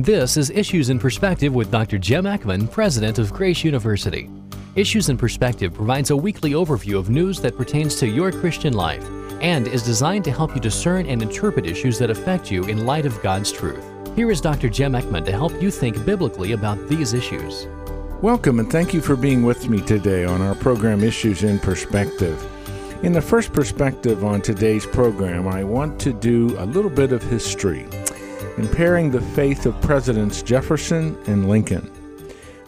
This is Issues in Perspective with Dr. Jim Eckman, President of Grace University. Issues in Perspective provides a weekly overview of news that pertains to your Christian life and is designed to help you discern and interpret issues that affect you in light of God's truth. Here is Dr. Jim Eckman to help you think biblically about these issues. Welcome and thank you for being with me today on our program Issues in Perspective. In the first perspective on today's program, I want to do a little bit of history comparing the faith of Presidents Jefferson and Lincoln.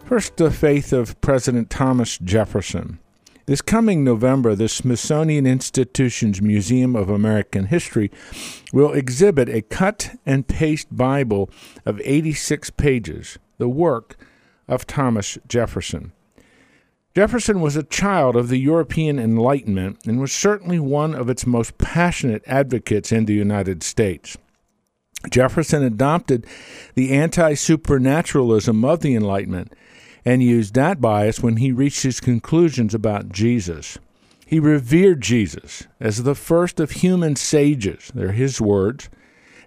First, the faith of President Thomas Jefferson. This coming November, the Smithsonian Institution's Museum of American History will exhibit a cut and paste Bible of 86 pages, the work of Thomas Jefferson. Jefferson was a child of the European Enlightenment and was certainly one of its most passionate advocates in the United States. Jefferson adopted the anti supernaturalism of the Enlightenment and used that bias when he reached his conclusions about Jesus. He revered Jesus as the first of human sages, they're his words,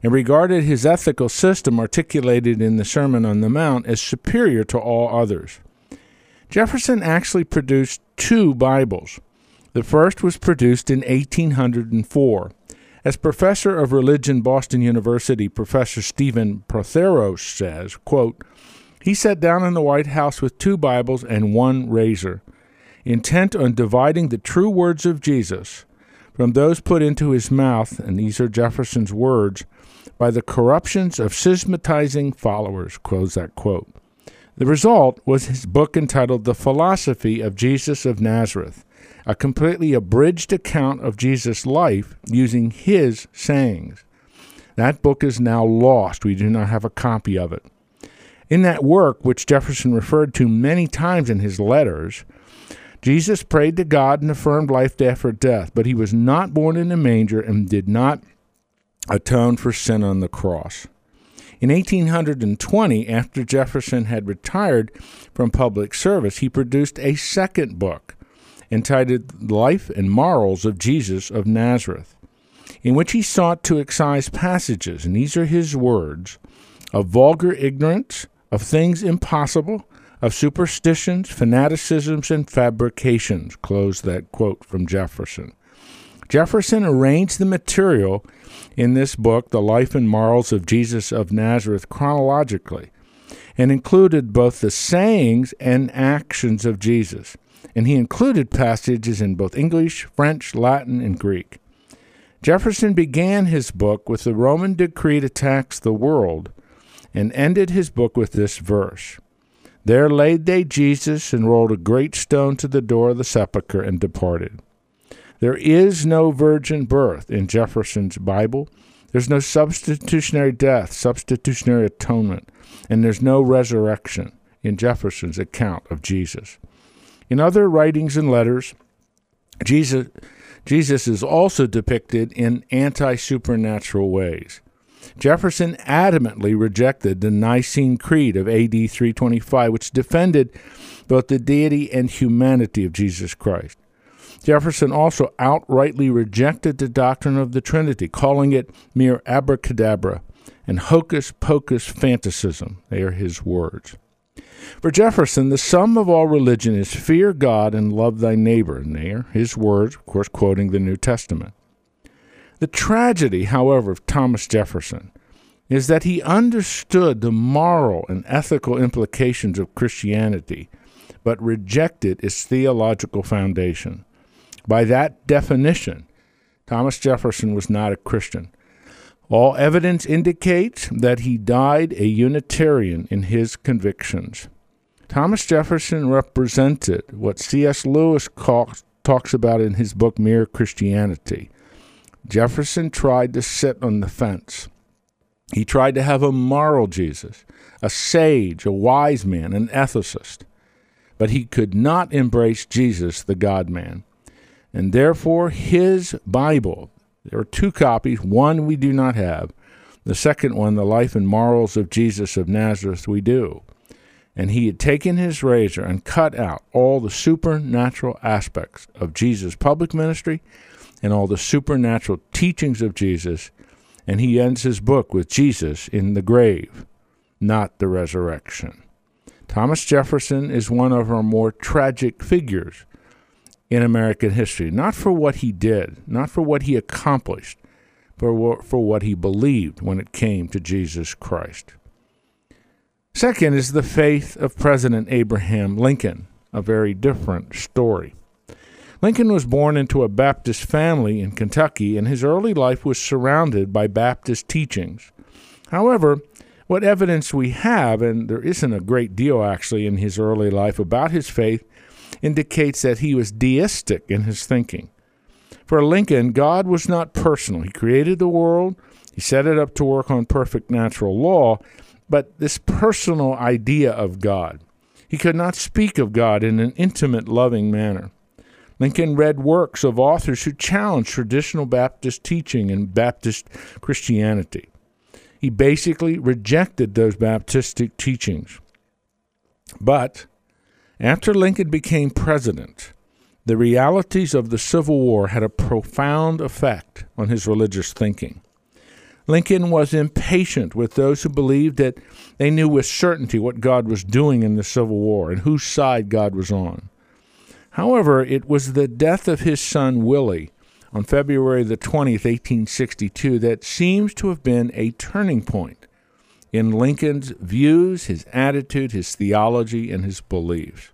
and regarded his ethical system articulated in the Sermon on the Mount as superior to all others. Jefferson actually produced two Bibles. The first was produced in 1804 as professor of religion, Boston University, Professor Stephen Protheros says, quote, he sat down in the White House with two Bibles and one razor, intent on dividing the true words of Jesus from those put into his mouth, and these are Jefferson's words, by the corruptions of systematizing followers. Close that quote. The result was his book entitled The Philosophy of Jesus of Nazareth, a completely abridged account of Jesus' life using his sayings. That book is now lost. We do not have a copy of it. In that work, which Jefferson referred to many times in his letters, Jesus prayed to God and affirmed life after death, but he was not born in a manger and did not atone for sin on the cross. In 1820, after Jefferson had retired from public service, he produced a second book entitled Life and Morals of Jesus of Nazareth, in which he sought to excise passages, and these are his words, of vulgar ignorance, of things impossible, of superstitions, fanaticisms, and fabrications. Close that quote from Jefferson. Jefferson arranged the material in this book, The Life and Morals of Jesus of Nazareth, chronologically, and included both the sayings and actions of Jesus and he included passages in both English, French, Latin, and Greek. Jefferson began his book with the Roman decree to tax the world and ended his book with this verse There laid they Jesus and rolled a great stone to the door of the sepulchre and departed. There is no virgin birth in Jefferson's Bible. There's no substitutionary death, substitutionary atonement, and there's no resurrection in Jefferson's account of Jesus. In other writings and letters, Jesus, Jesus is also depicted in anti supernatural ways. Jefferson adamantly rejected the Nicene Creed of AD 325, which defended both the deity and humanity of Jesus Christ. Jefferson also outrightly rejected the doctrine of the Trinity, calling it mere abracadabra and hocus pocus phantasm. They are his words. For Jefferson, the sum of all religion is fear God and love thy neighbor. And there, his words, of course, quoting the New Testament. The tragedy, however, of Thomas Jefferson is that he understood the moral and ethical implications of Christianity, but rejected its theological foundation. By that definition, Thomas Jefferson was not a Christian. All evidence indicates that he died a Unitarian in his convictions. Thomas Jefferson represented what C.S. Lewis talks about in his book Mere Christianity. Jefferson tried to sit on the fence. He tried to have a moral Jesus, a sage, a wise man, an ethicist. But he could not embrace Jesus, the God man. And therefore, his Bible, there are two copies, one we do not have, the second one, The Life and Morals of Jesus of Nazareth, we do and he had taken his razor and cut out all the supernatural aspects of Jesus' public ministry and all the supernatural teachings of Jesus, and he ends his book with Jesus in the grave. not the resurrection. Thomas Jefferson is one of our more tragic figures in American history, not for what he did, not for what he accomplished, but for what he believed when it came to Jesus Christ. Second is the faith of President Abraham Lincoln, a very different story. Lincoln was born into a Baptist family in Kentucky, and his early life was surrounded by Baptist teachings. However, what evidence we have, and there isn't a great deal actually in his early life about his faith, indicates that he was deistic in his thinking. For Lincoln, God was not personal. He created the world, he set it up to work on perfect natural law, but this personal idea of God. He could not speak of God in an intimate, loving manner. Lincoln read works of authors who challenged traditional Baptist teaching and Baptist Christianity. He basically rejected those Baptistic teachings. But after Lincoln became president, the realities of the Civil War had a profound effect on his religious thinking. Lincoln was impatient with those who believed that they knew with certainty what God was doing in the Civil War and whose side God was on. However, it was the death of his son Willie on February the 20th, 1862, that seems to have been a turning point in Lincoln's views, his attitude, his theology, and his beliefs.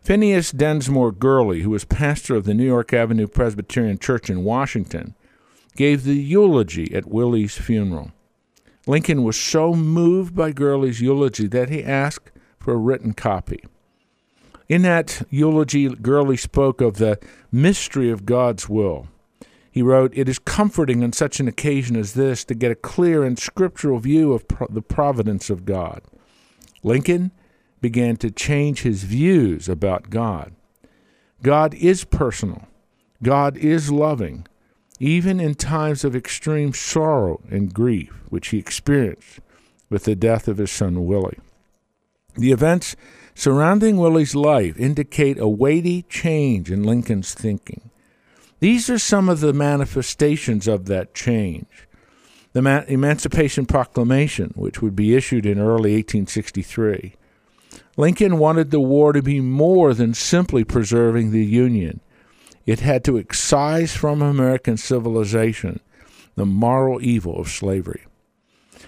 Phineas Densmore Gurley, who was pastor of the New York Avenue Presbyterian Church in Washington, gave the eulogy at Willie's funeral. Lincoln was so moved by Gurley's eulogy that he asked for a written copy. In that eulogy, Gurley spoke of the mystery of God's will. He wrote, It is comforting on such an occasion as this to get a clear and scriptural view of pro- the providence of God. Lincoln began to change his views about God. God is personal, God is loving, even in times of extreme sorrow and grief, which he experienced with the death of his son Willie. The events surrounding Willie's life indicate a weighty change in Lincoln's thinking. These are some of the manifestations of that change. The Ma- Emancipation Proclamation, which would be issued in early 1863. Lincoln wanted the war to be more than simply preserving the Union. It had to excise from American civilization the moral evil of slavery.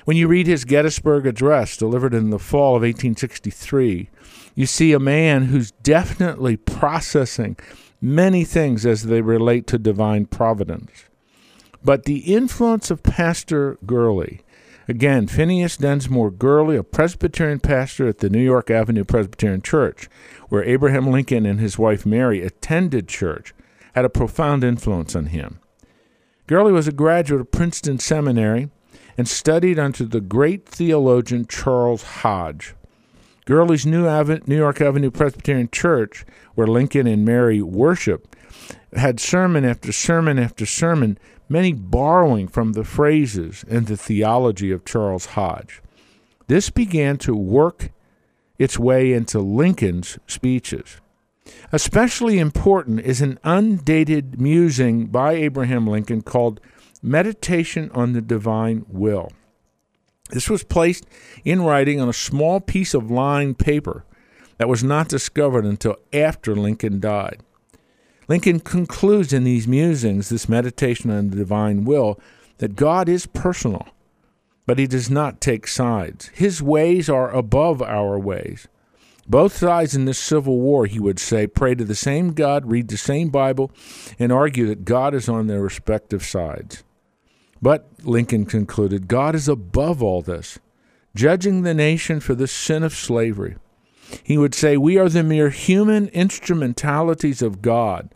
When you read his Gettysburg Address, delivered in the fall of 1863, you see a man who's definitely processing many things as they relate to divine providence. But the influence of Pastor Gurley, again, Phineas Densmore Gurley, a Presbyterian pastor at the New York Avenue Presbyterian Church, where Abraham Lincoln and his wife Mary attended church, had a profound influence on him. Gurley was a graduate of Princeton Seminary and studied under the great theologian Charles Hodge. Gurley's New, New York Avenue Presbyterian Church, where Lincoln and Mary worship, had sermon after sermon after sermon, many borrowing from the phrases and the theology of Charles Hodge. This began to work its way into Lincoln's speeches. Especially important is an undated musing by Abraham Lincoln called Meditation on the Divine Will. This was placed in writing on a small piece of lined paper that was not discovered until after Lincoln died. Lincoln concludes in these musings, this meditation on the divine will, that God is personal, but he does not take sides. His ways are above our ways. Both sides in this civil war, he would say, pray to the same God, read the same Bible, and argue that God is on their respective sides. But, Lincoln concluded, God is above all this, judging the nation for the sin of slavery. He would say, We are the mere human instrumentalities of God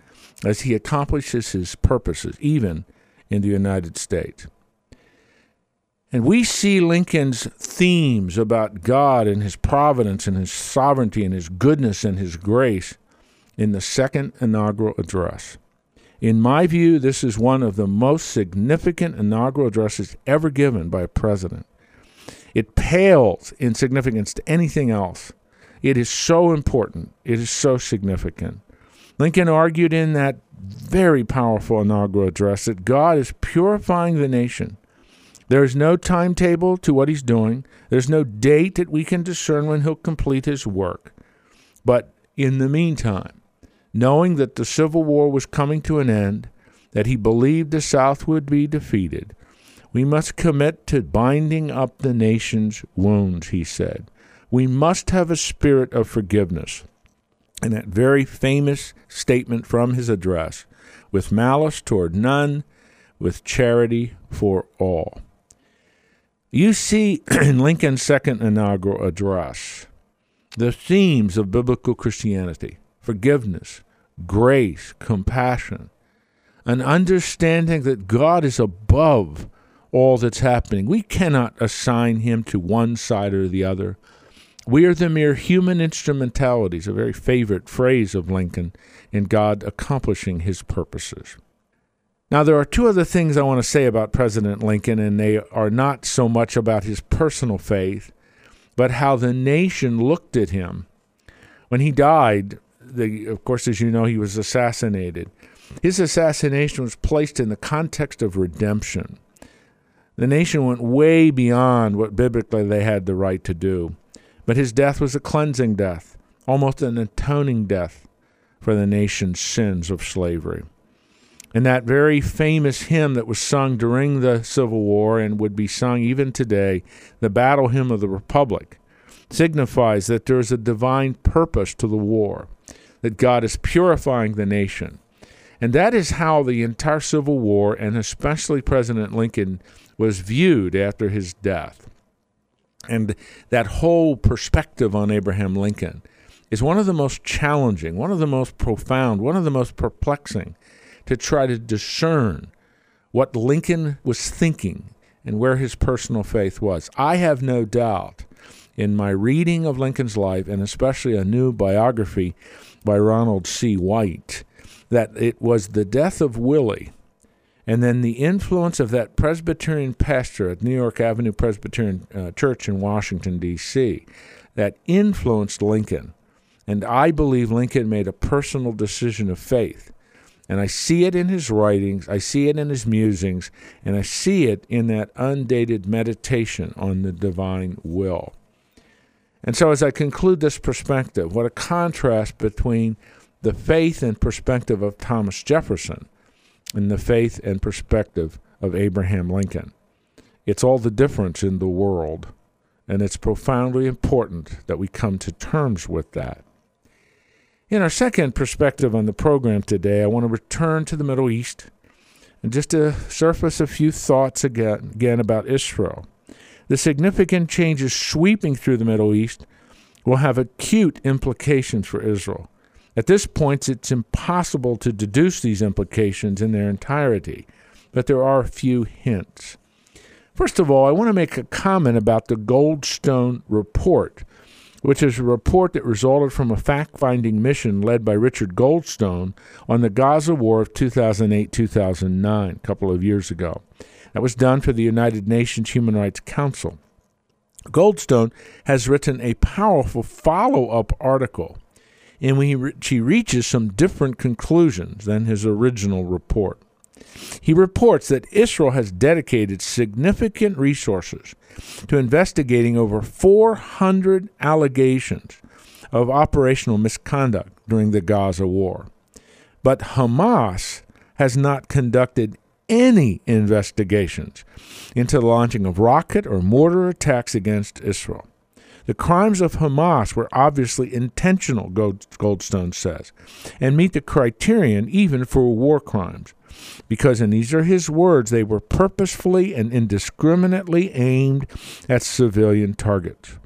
as he accomplishes his purposes, even in the United States. And we see Lincoln's themes about God and his providence and his sovereignty and his goodness and his grace in the second inaugural address. In my view, this is one of the most significant inaugural addresses ever given by a president. It pales in significance to anything else. It is so important, it is so significant. Lincoln argued in that very powerful inaugural address that God is purifying the nation, There is no timetable to what he's doing. There's no date that we can discern when he'll complete his work. But in the meantime, knowing that the Civil War was coming to an end, that he believed the South would be defeated, we must commit to binding up the nation's wounds, he said. We must have a spirit of forgiveness. And that very famous statement from his address with malice toward none, with charity for all. You see in Lincoln's second inaugural address the themes of biblical Christianity forgiveness, grace, compassion, an understanding that God is above all that's happening. We cannot assign him to one side or the other. We are the mere human instrumentalities, a very favorite phrase of Lincoln, in God accomplishing his purposes. Now, there are two other things I want to say about President Lincoln, and they are not so much about his personal faith, but how the nation looked at him. When he died, the, of course, as you know, he was assassinated. His assassination was placed in the context of redemption. The nation went way beyond what biblically they had the right to do. But his death was a cleansing death, almost an atoning death for the nation's sins of slavery. And that very famous hymn that was sung during the Civil War and would be sung even today, the Battle Hymn of the Republic, signifies that there is a divine purpose to the war, that God is purifying the nation. And that is how the entire Civil War, and especially President Lincoln, was viewed after his death. And that whole perspective on Abraham Lincoln is one of the most challenging, one of the most profound, one of the most perplexing to try to discern what Lincoln was thinking and where his personal faith was. I have no doubt in my reading of Lincoln's life, and especially a new biography by Ronald C. White, that it was the death of Willie and then the influence of that Presbyterian pastor at New York Avenue Presbyterian uh, Church in Washington, D.C., that influenced Lincoln. And I believe Lincoln made a personal decision of faith. And I see it in his writings, I see it in his musings, and I see it in that undated meditation on the divine will. And so, as I conclude this perspective, what a contrast between the faith and perspective of Thomas Jefferson and the faith and perspective of Abraham Lincoln. It's all the difference in the world, and it's profoundly important that we come to terms with that. In our second perspective on the program today, I want to return to the Middle East and just to surface a few thoughts again, again about Israel. The significant changes sweeping through the Middle East will have acute implications for Israel. At this point, it's impossible to deduce these implications in their entirety, but there are a few hints. First of all, I want to make a comment about the Goldstone Report, which is a report that resulted from a fact finding mission led by Richard Goldstone on the Gaza War of 2008 2009, a couple of years ago. That was done for the United Nations Human Rights Council. Goldstone has written a powerful follow up article in which he reaches some different conclusions than his original report. He reports that Israel has dedicated significant resources to investigating over 400 allegations of operational misconduct during the Gaza war. But Hamas has not conducted any investigations into the launching of rocket or mortar attacks against Israel. The crimes of Hamas were obviously intentional, Goldstone says, and meet the criterion even for war crimes, because, and these are his words, they were purposefully and indiscriminately aimed at civilian targets.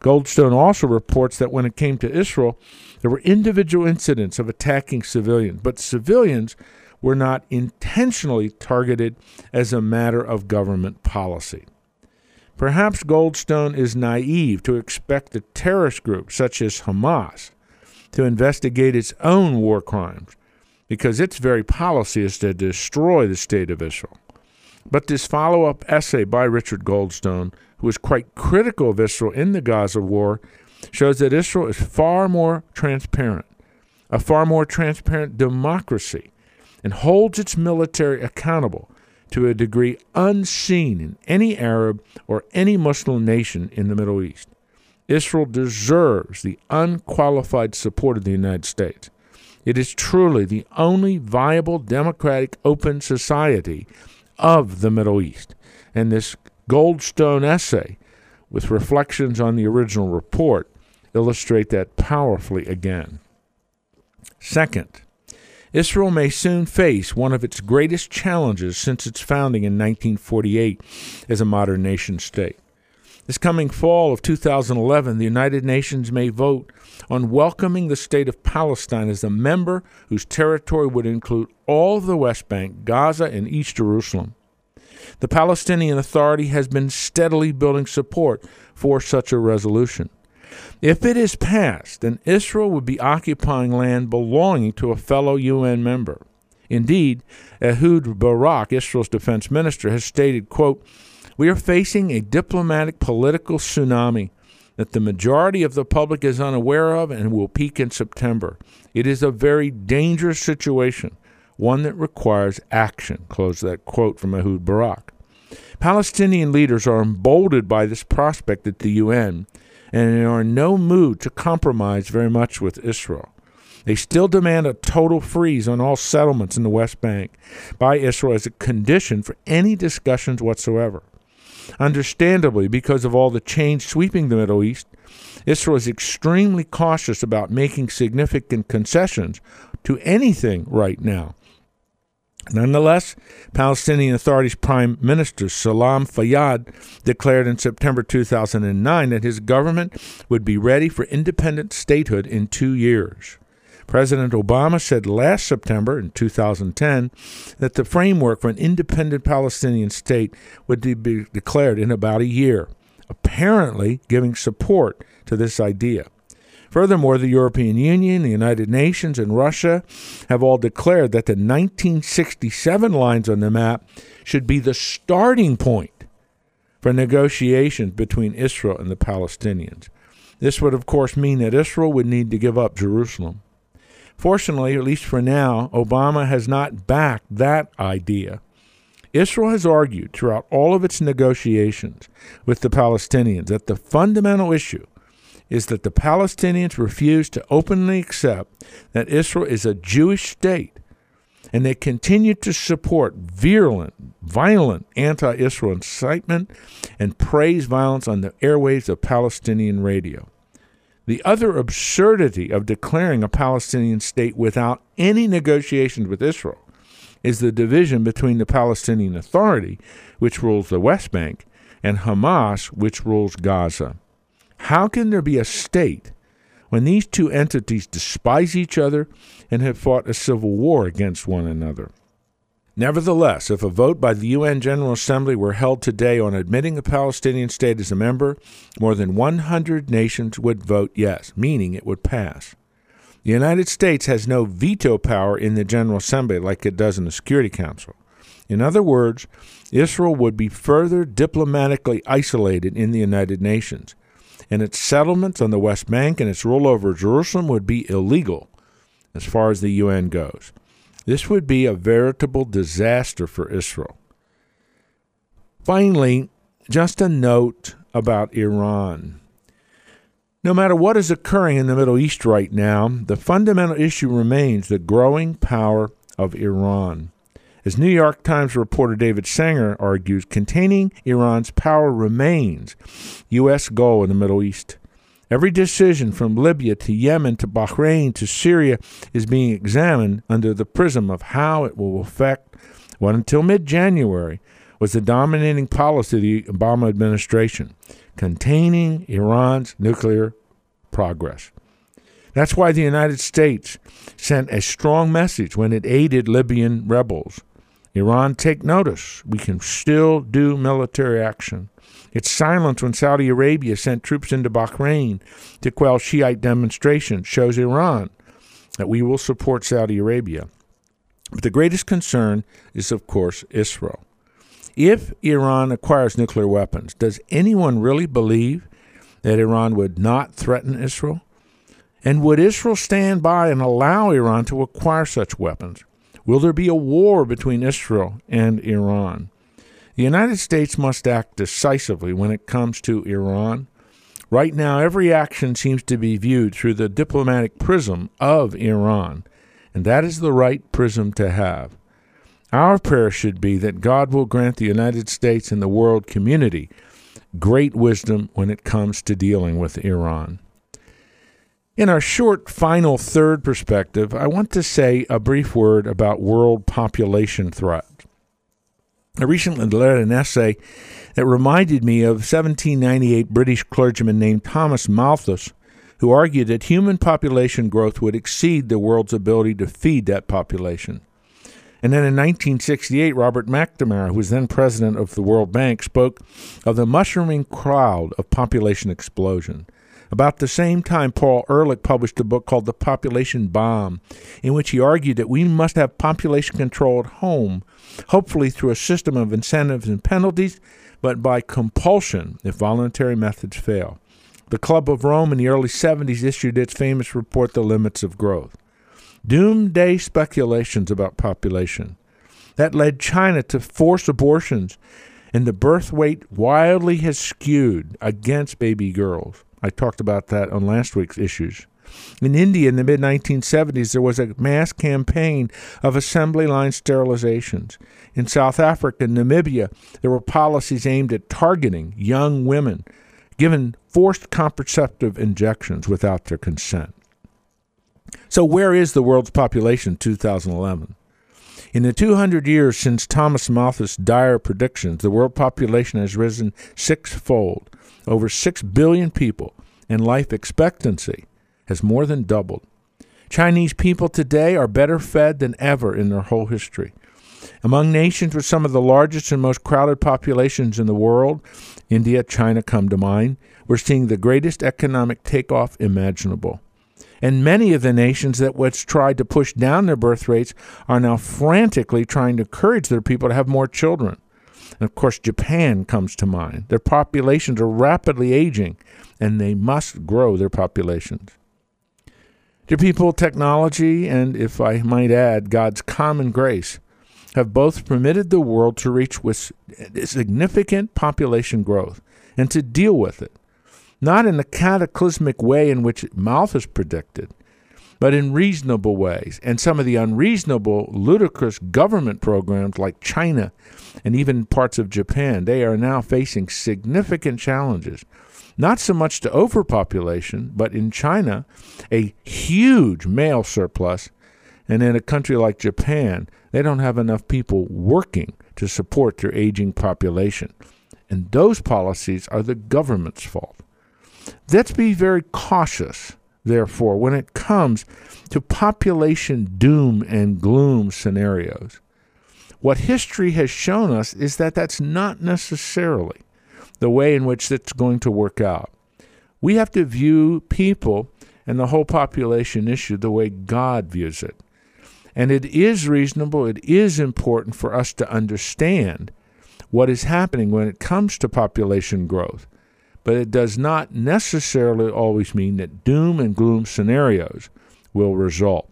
Goldstone also reports that when it came to Israel, there were individual incidents of attacking civilians, but civilians were not intentionally targeted as a matter of government policy. Perhaps Goldstone is naive to expect a terrorist group such as Hamas to investigate its own war crimes because its very policy is to destroy the state of Israel. But this follow up essay by Richard Goldstone, who was quite critical of Israel in the Gaza war, shows that Israel is far more transparent, a far more transparent democracy, and holds its military accountable to a degree unseen in any Arab or any Muslim nation in the Middle East. Israel deserves the unqualified support of the United States. It is truly the only viable, democratic, open society of the Middle East. And this Goldstone essay, with reflections on the original report, illustrate that powerfully again. Second, Israel may soon face one of its greatest challenges since its founding in 1948 as a modern nation state. This coming fall of 2011, the United Nations may vote on welcoming the state of Palestine as a member whose territory would include all of the West Bank, Gaza, and East Jerusalem. The Palestinian Authority has been steadily building support for such a resolution. If it is passed, then Israel would be occupying land belonging to a fellow UN member. Indeed, Ehud Barak, Israel's defense minister, has stated, quote, We are facing a diplomatic political tsunami that the majority of the public is unaware of and will peak in September. It is a very dangerous situation, one that requires action. Close that quote from Ehud Barak. Palestinian leaders are emboldened by this prospect at the UN and are in no mood to compromise very much with Israel. They still demand a total freeze on all settlements in the West Bank by Israel as a condition for any discussions whatsoever. Understandably, because of all the change sweeping the Middle East, Israel is extremely cautious about making significant concessions to anything right now. Nonetheless, Palestinian Authority's Prime Minister Salam Fayyad declared in September 2009 that his government would be ready for independent statehood in two years. President Obama said last September in 2010 that the framework for an independent Palestinian state would be declared in about a year, apparently giving support to this idea. Furthermore, the European Union, the United Nations, and Russia have all declared that the 1967 lines on the map should be the starting point for negotiations between Israel and the Palestinians. This would, of course, mean that Israel would need to give up Jerusalem. Fortunately, at least for now, Obama has not backed that idea. Israel has argued throughout all of its negotiations with the Palestinians that the fundamental issue is that the Palestinians refuse to openly accept that Israel is a Jewish state, and they continue to support virulent, violent anti Israel incitement and praise violence on the airwaves of Palestinian radio. The other absurdity of declaring a Palestinian state without any negotiations with Israel is the division between the Palestinian Authority, which rules the West Bank, and Hamas, which rules Gaza. How can there be a state when these two entities despise each other and have fought a civil war against one another? Nevertheless, if a vote by the UN General Assembly were held today on admitting a Palestinian state as a member, more than 100 nations would vote yes, meaning it would pass. The United States has no veto power in the General Assembly like it does in the Security Council. In other words, Israel would be further diplomatically isolated in the United Nations and its settlements on the West Bank and its rule over Jerusalem would be illegal as far as the UN goes. This would be a veritable disaster for Israel. Finally, just a note about Iran. No matter what is occurring in the Middle East right now, the fundamental issue remains the growing power of Iran. As New York Times reporter David Sanger argues, containing Iran's power remains U.S. goal in the Middle East. Every decision from Libya to Yemen to Bahrain to Syria is being examined under the prism of how it will affect what until mid January was the dominating policy of the Obama administration containing Iran's nuclear progress. That's why the United States sent a strong message when it aided Libyan rebels Iran, take notice. We can still do military action. Its silence when Saudi Arabia sent troops into Bahrain to quell Shiite demonstrations shows Iran that we will support Saudi Arabia. But the greatest concern is, of course, Israel. If Iran acquires nuclear weapons, does anyone really believe that Iran would not threaten Israel? And would Israel stand by and allow Iran to acquire such weapons? Will there be a war between Israel and Iran? The United States must act decisively when it comes to Iran. Right now, every action seems to be viewed through the diplomatic prism of Iran, and that is the right prism to have. Our prayer should be that God will grant the United States and the world community great wisdom when it comes to dealing with Iran. In our short final third perspective, I want to say a brief word about world population threat. I recently read an essay that reminded me of 1798 British clergyman named Thomas Malthus, who argued that human population growth would exceed the world's ability to feed that population. And then in 1968, Robert McNamara, who was then president of the World Bank, spoke of the mushrooming cloud of population explosion. About the same time, Paul Ehrlich published a book called The Population Bomb, in which he argued that we must have population control at home, hopefully through a system of incentives and penalties, but by compulsion if voluntary methods fail. The Club of Rome in the early 70s issued its famous report, The Limits of Growth. Doomsday speculations about population. That led China to force abortions, and the birth weight wildly has skewed against baby girls. I talked about that on last week's issues. In India in the mid 1970s, there was a mass campaign of assembly line sterilizations. In South Africa and Namibia, there were policies aimed at targeting young women, given forced contraceptive injections without their consent. So, where is the world's population in 2011? In the 200 years since Thomas Malthus' dire predictions, the world population has risen sixfold over 6 billion people, and life expectancy has more than doubled. Chinese people today are better fed than ever in their whole history. Among nations with some of the largest and most crowded populations in the world, India, China come to mind, we're seeing the greatest economic takeoff imaginable. And many of the nations that once tried to push down their birth rates are now frantically trying to encourage their people to have more children. And of course, Japan comes to mind. Their populations are rapidly aging, and they must grow their populations. Dear people, technology and, if I might add, God's common grace have both permitted the world to reach with significant population growth and to deal with it, not in the cataclysmic way in which Malthus predicted, but in reasonable ways. And some of the unreasonable, ludicrous government programs like China and even parts of Japan, they are now facing significant challenges. Not so much to overpopulation, but in China, a huge male surplus. And in a country like Japan, they don't have enough people working to support their aging population. And those policies are the government's fault. Let's be very cautious therefore, when it comes to population doom and gloom scenarios. What history has shown us is that that's not necessarily the way in which it's going to work out. We have to view people and the whole population issue the way God views it. And it is reasonable, it is important for us to understand what is happening when it comes to population growth but it does not necessarily always mean that doom and gloom scenarios will result.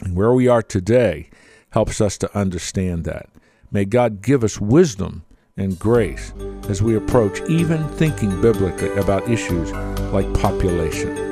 And where we are today helps us to understand that. May God give us wisdom and grace as we approach even thinking biblically about issues like population.